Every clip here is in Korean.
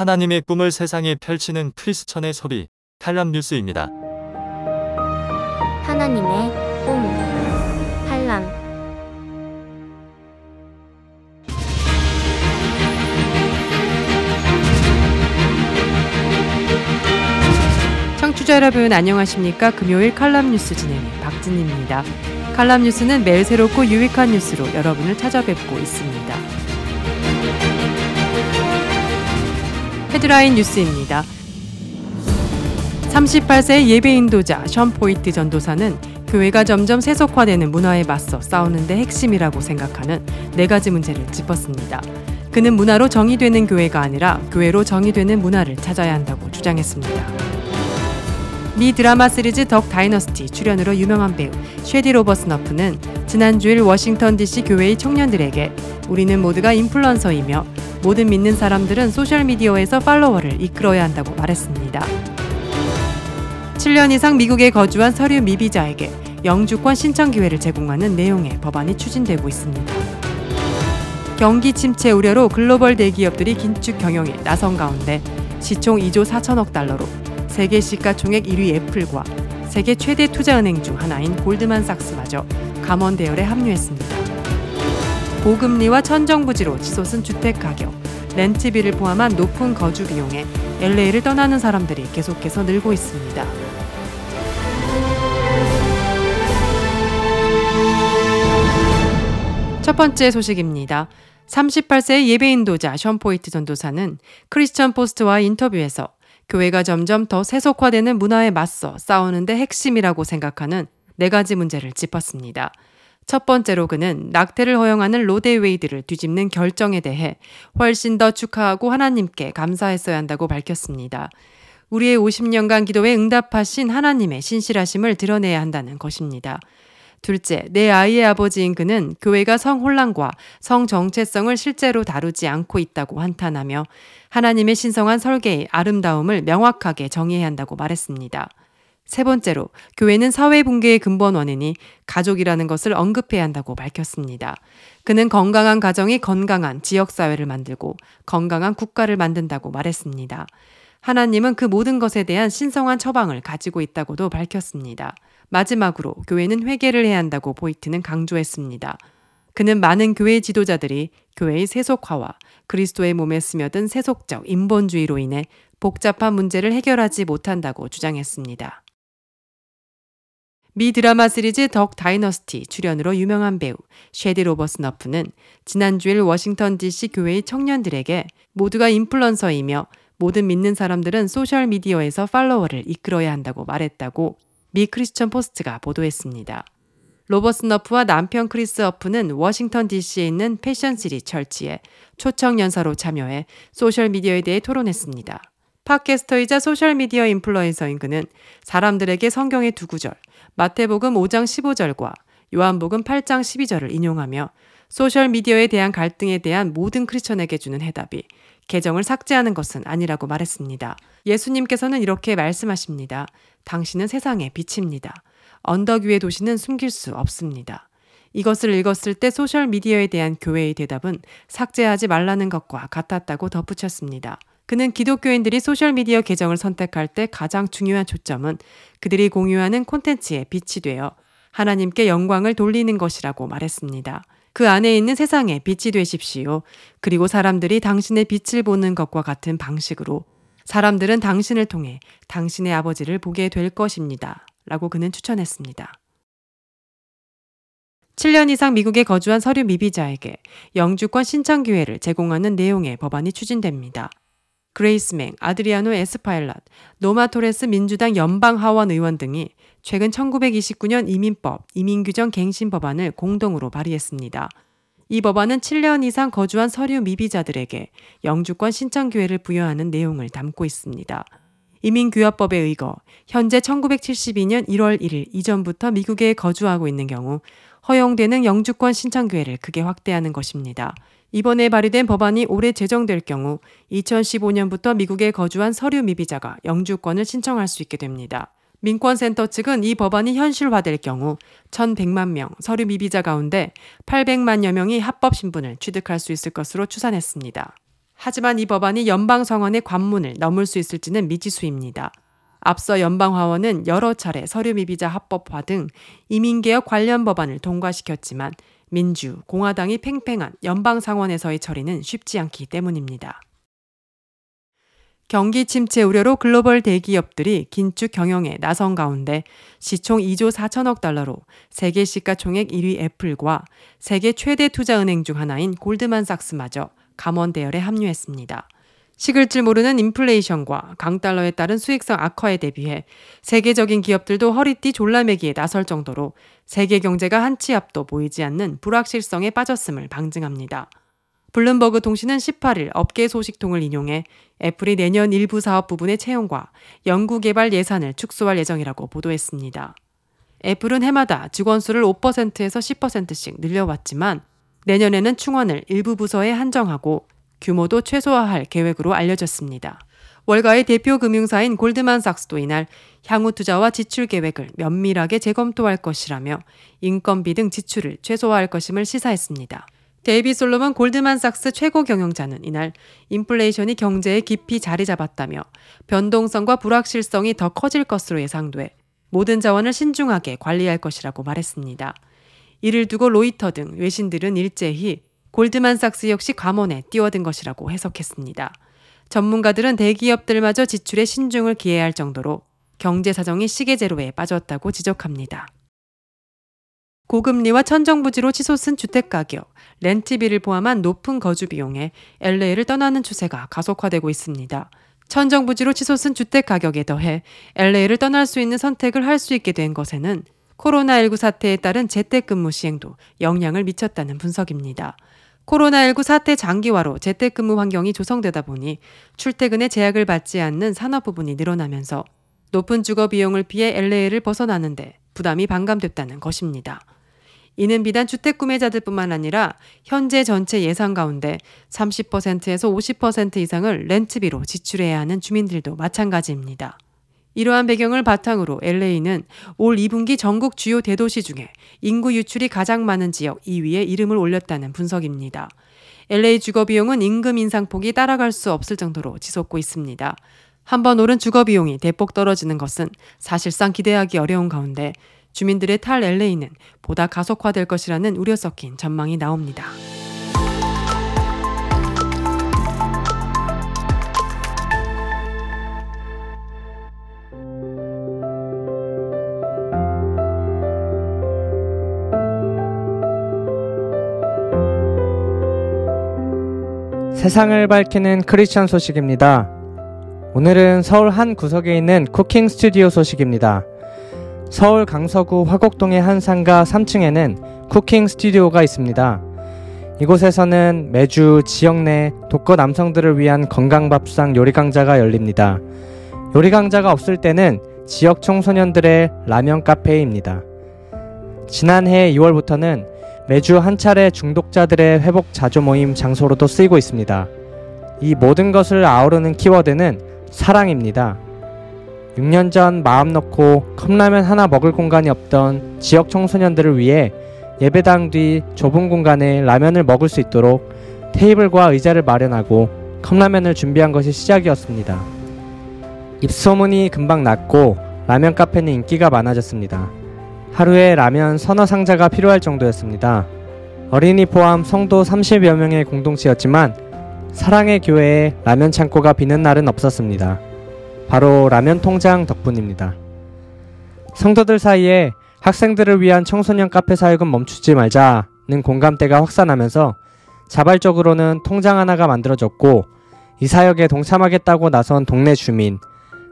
하나님의 꿈을 세상에 펼치는 크리스천의 소리, 칼럼 뉴스입니다. 하나님의 꿈 탈람 청취자 여러분 안녕하십니까? 금요일 칼럼 뉴스 진행의 박진입니다. 칼럼 뉴스는 매일 새롭고 유익한 뉴스로 여러분을 찾아뵙고 있습니다. 헤드라인 뉴스입니다. 38세 예배 인도자 션 포이트 전도사는 교회가 점점 세속화되는 문화에 맞서 싸우는 데 핵심이라고 생각하는 네 가지 문제를 짚었습니다. 그는 문화로 정의되는 교회가 아니라 교회로 정의되는 문화를 찾아야 한다고 주장했습니다. 미 드라마 시리즈 Duck Dynasty 출연으로 유명한 배우 쉐디 로버슨 허프는 지난주일 워싱턴 DC 교회의 청년들에게 우리는 모두가 인플루언서이며 모든 믿는 사람들은 소셜미디어에서 팔로워를 이끌어야 한다고 말했습니다. 7년 이상 미국에 거주한 서류 미비자에게 영주권 신청 기회를 제공하는 내용의 법안이 추진되고 있습니다. 경기 침체 우려로 글로벌 대기업들이 긴축 경영에 나선 가운데 시총 2조 4천억 달러로 세계 시가총액 1위 애플과 세계 최대 투자은행 중 하나인 골드만삭스마저 감원 대열에 합류했습니다. 고금리와 천정부지로 치솟은 주택 가격, 렌트비를 포함한 높은 거주 비용에 LA를 떠나는 사람들이 계속해서 늘고 있습니다. 첫 번째 소식입니다. 38세 예배 인도자 션 포이트 전도사는 크리스천 포스트와 인터뷰에서 교회가 점점 더 세속화되는 문화에 맞서 싸우는데 핵심이라고 생각하는 네 가지 문제를 짚었습니다. 첫 번째로 그는 낙태를 허용하는 로데 웨이드를 뒤집는 결정에 대해 훨씬 더 축하하고 하나님께 감사했어야 한다고 밝혔습니다. 우리의 50년간 기도에 응답하신 하나님의 신실하심을 드러내야 한다는 것입니다. 둘째, 내 아이의 아버지인 그는 교회가 성혼란과 성정체성을 실제로 다루지 않고 있다고 한탄하며 하나님의 신성한 설계의 아름다움을 명확하게 정의해야 한다고 말했습니다. 세 번째로, 교회는 사회 붕괴의 근본 원인이 가족이라는 것을 언급해야 한다고 밝혔습니다. 그는 건강한 가정이 건강한 지역 사회를 만들고 건강한 국가를 만든다고 말했습니다. 하나님은 그 모든 것에 대한 신성한 처방을 가지고 있다고도 밝혔습니다. 마지막으로 교회는 회개를 해야 한다고 보이트는 강조했습니다. 그는 많은 교회 지도자들이 교회의 세속화와 그리스도의 몸에 스며든 세속적 인본주의로 인해 복잡한 문제를 해결하지 못한다고 주장했습니다. 미 드라마 시리즈 덕 다이너스티 출연으로 유명한 배우 세이디 로버슨 허프는 지난주일 워싱턴 DC 교회의 청년들에게 모두가 인플루언서이며 모든 믿는 사람들은 소셜미디어에서 팔로워를 이끌어야 한다고 말했다고 미 크리스천 포스트가 보도했습니다. 로버슨 허프와 남편 크리스 허프는 워싱턴 DC에 있는 Passion City Church에 초청 연사로 참여해 소셜미디어에 대해 토론했습니다. 팟캐스터이자 소셜미디어 인플루엔서인 그는 사람들에게 성경의 두 구절, 마태복음 5장 15절과 요한복음 8장 12절을 인용하며 소셜미디어에 대한 갈등에 대한 모든 크리스천에게 주는 해답이 계정을 삭제하는 것은 아니라고 말했습니다. 예수님께서는 이렇게 말씀하십니다. 당신은 세상의 빛입니다. 언덕 위의 도시는 숨길 수 없습니다. 이것을 읽었을 때 소셜미디어에 대한 교회의 대답은 삭제하지 말라는 것과 같았다고 덧붙였습니다. 그는 기독교인들이 소셜미디어 계정을 선택할 때 가장 중요한 초점은 그들이 공유하는 콘텐츠에 빛이 되어 하나님께 영광을 돌리는 것이라고 말했습니다. 그 안에 있는 세상에 빛이 되십시오. 그리고 사람들이 당신의 빛을 보는 것과 같은 방식으로 사람들은 당신을 통해 당신의 아버지를 보게 될 것입니다. 라고 그는 추천했습니다. 7년 이상 미국에 거주한 서류 미비자에게 영주권 신청 기회를 제공하는 내용의 법안이 추진됩니다. 그레이스 맹, 아드리아노 에스파일랏, 노마 토레스 민주당 연방 하원 의원 등이 최근 1929년 이민법, 이민규정 갱신 법안을 공동으로 발의했습니다. 이 법안은 7년 이상 거주한 서류 미비자들에게 영주권 신청 기회를 부여하는 내용을 담고 있습니다. 이민귀화법에 의거 현재 1972년 1월 1일 이전부터 미국에 거주하고 있는 경우 허용되는 영주권 신청 기회를 크게 확대하는 것입니다. 이번에 발의된 법안이 올해 제정될 경우 2015년부터 미국에 거주한 서류 미비자가 영주권을 신청할 수 있게 됩니다. 민권센터 측은 이 법안이 현실화될 경우 1,100만 명 서류 미비자 가운데 800만여 명이 합법 신분을 취득할 수 있을 것으로 추산했습니다. 하지만 이 법안이 연방 성원의 관문을 넘을 수 있을지는 미지수입니다. 앞서 연방하원은 여러 차례 서류 미비자 합법화 등 이민개혁 관련 법안을 통과시켰지만 민주, 공화당이 팽팽한 연방 상원에서의 처리는 쉽지 않기 때문입니다. 경기 침체 우려로 글로벌 대기업들이 긴축 경영에 나선 가운데 시총 2조 4천억 달러로 세계 시가총액 1위 애플과 세계 최대 투자 은행 중 하나인 골드만삭스마저 감원 대열에 합류했습니다. 식을 줄 모르는 인플레이션과 강달러에 따른 수익성 악화에 대비해 세계적인 기업들도 허리띠 졸라매기에 나설 정도로 세계 경제가 한 치 앞도 보이지 않는 불확실성에 빠졌음을 방증합니다. 블룸버그 통신은 18일 업계 소식통을 인용해 애플이 내년 일부 사업 부분의 채용과 연구 개발 예산을 축소할 예정이라고 보도했습니다. 애플은 해마다 직원 수를 5%에서 10%씩 늘려왔지만 내년에는 충원을 일부 부서에 한정하고 규모도 최소화할 계획으로 알려졌습니다. 월가의 대표 금융사인 골드만삭스도 이날 향후 투자와 지출 계획을 면밀하게 재검토할 것이라며 인건비 등 지출을 최소화할 것임을 시사했습니다. 데이비드 솔로몬 골드만삭스 최고 경영자는 이날 인플레이션이 경제에 깊이 자리 잡았다며 변동성과 불확실성이 더 커질 것으로 예상돼 모든 자원을 신중하게 관리할 것이라고 말했습니다. 이를 두고 로이터 등 외신들은 일제히 골드만삭스 역시 감원에 뛰어든 것이라고 해석했습니다. 전문가들은 대기업들마저 지출에 신중을 기해야 할 정도로 경제 사정이 시계제로에 빠졌다고 지적합니다. 고금리와 천정부지로 치솟은 주택가격, 렌트비를 포함한 높은 거주 비용에 LA를 떠나는 추세가 가속화되고 있습니다. 천정부지로 치솟은 주택가격에 더해 LA를 떠날 수 있는 선택을 할 수 있게 된 것에는 코로나19 사태에 따른 재택근무 시행도 영향을 미쳤다는 분석입니다. 코로나19 사태 장기화로 재택근무 환경이 조성되다 보니 출퇴근에 제약을 받지 않는 산업 부분이 늘어나면서 높은 주거 비용을 피해 LA를 벗어나는데 부담이 반감됐다는 것입니다. 이는 비단 주택 구매자들뿐만 아니라 현재 전체 예산 가운데 30%에서 50% 이상을 렌트비로 지출해야 하는 주민들도 마찬가지입니다. 이러한 배경을 바탕으로 LA는 올 2분기 전국 주요 대도시 중에 인구 유출이 가장 많은 지역 2위에 이름을 올렸다는 분석입니다. LA 주거 비용은 임금 인상폭이 따라갈 수 없을 정도로 치솟고 있습니다. 한번 오른 주거 비용이 대폭 떨어지는 것은 사실상 기대하기 어려운 가운데 주민들의 탈 LA는 보다 가속화될 것이라는 우려 섞인 전망이 나옵니다. 세상을 밝히는 크리스천 소식입니다. 오늘은 서울 한 구석에 있는 쿠킹 스튜디오 소식입니다. 서울 강서구 화곡동의 한 상가 3층에는 쿠킹 스튜디오가 있습니다. 이곳에서는 매주 지역 내 독거 남성들을 위한 건강밥상 요리 강좌가 열립니다. 요리 강좌가 없을 때는 지역 청소년들의 라면 카페입니다. 지난해 2월부터는 매주 한 차례 중독자들의 회복 자조 모임 장소로도 쓰이고 있습니다. 이 모든 것을 아우르는 키워드는 사랑입니다. 6년 전 마음 놓고 컵라면 하나 먹을 공간이 없던 지역 청소년들을 위해 예배당 뒤 좁은 공간에 라면을 먹을 수 있도록 테이블과 의자를 마련하고 컵라면을 준비한 것이 시작이었습니다. 입소문이 금방 났고 라면 카페는 인기가 많아졌습니다. 하루에 라면 서너 상자가 필요할 정도였습니다. 어린이 포함 성도 30여 명의 공동체였지만 사랑의 교회에 라면 창고가 비는 날은 없었습니다. 바로 라면 통장 덕분입니다. 성도들 사이에 학생들을 위한 청소년 카페 사역은 멈추지 말자는 공감대가 확산하면서 자발적으로는 통장 하나가 만들어졌고 이 사역에 동참하겠다고 나선 동네 주민,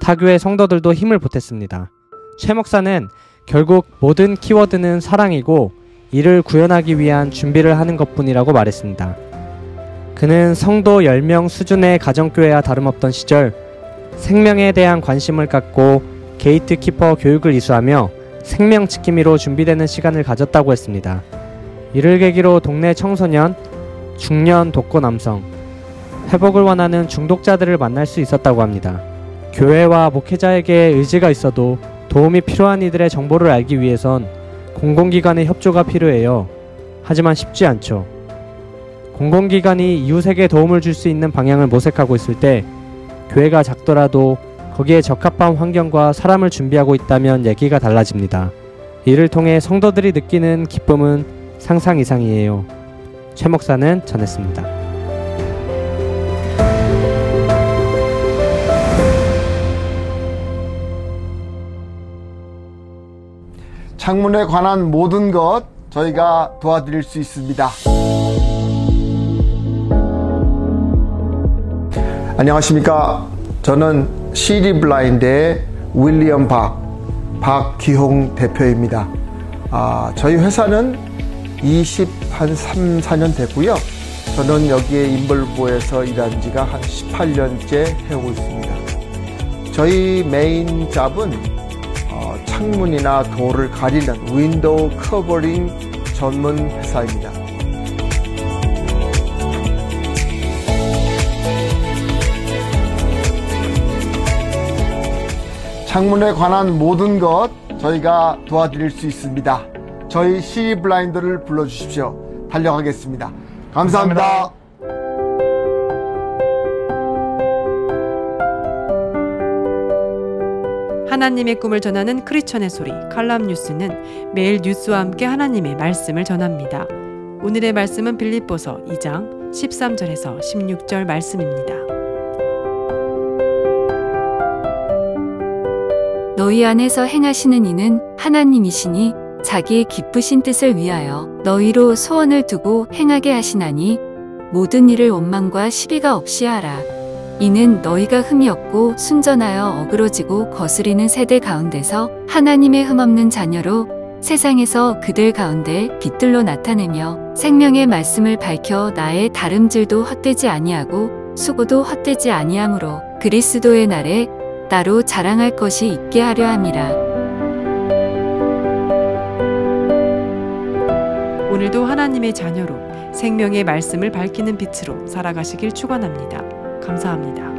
타교의 성도들도 힘을 보탰습니다. 최 목사는 결국 모든 키워드는 사랑이고 이를 구현하기 위한 준비를 하는 것뿐이라고 말했습니다. 그는 성도 10명 수준의 가정교회와 다름없던 시절 생명에 대한 관심을 갖고 게이트키퍼 교육을 이수하며 생명 지킴이로 준비되는 시간을 가졌다고 했습니다. 이를 계기로 동네 청소년, 중년 독거 남성, 회복을 원하는 중독자들을 만날 수 있었다고 합니다. 교회와 목회자에게 의지가 있어도 도움이 필요한 이들의 정보를 알기 위해선 공공기관의 협조가 필요해요. 하지만 쉽지 않죠. 공공기관이 이웃에게 도움을 줄 수 있는 방향을 모색하고 있을 때 교회가 작더라도 거기에 적합한 환경과 사람을 준비하고 있다면 얘기가 달라집니다. 이를 통해 성도들이 느끼는 기쁨은 상상 이상이에요. 최 목사는 전했습니다. 창문에 관한 모든 것 저희가 도와드릴 수 있습니다. 안녕하십니까. 저는 시리 블라인드의 윌리엄 박, 박기홍 대표입니다. 아, 저희 회사는 20, 한 3, 4년 됐고요. 저는 여기에 involve돼서 일한 지가 한 18년째 해오고 있습니다. 저희 메인 잡은 어, 창문이나 door를 가리는 window covering 전문 회사입니다. 창문에 관한 모든 것 저희가 도와드릴 수 있습니다. 저희 시리 블라인드를 불러주십시오. 달려가겠습니다. 감사합니다. 하나님의 꿈을 전하는 크리스천의 소리 칼람 뉴스는 매일 뉴스와 함께 하나님의 말씀을 전합니다. 오늘의 말씀은 빌립보서 2장 13절에서 16절 말씀입니다. 너희 안에서 행하시는 이는 하나님이시니 자기의 기쁘신 뜻을 위하여 너희로 소원을 두고 행하게 하시나니 모든 일을 원망과 시비가 없이 하라. 이는 너희가 흠이 없고 순전하여 어그러지고 거스리는 세대 가운데서 하나님의 흠없는 자녀로 세상에서 그들 가운데 빛들로 나타내며 생명의 말씀을 밝혀 나의 다름질도 헛되지 아니하고 수고도 헛되지 아니하므로 그리스도의 날에 따로 자랑할 것이 있게 하려 함이라. 오늘도 하나님의 자녀로 생명의 말씀을 밝히는 빛으로 살아가시길 축원합니다. 감사합니다.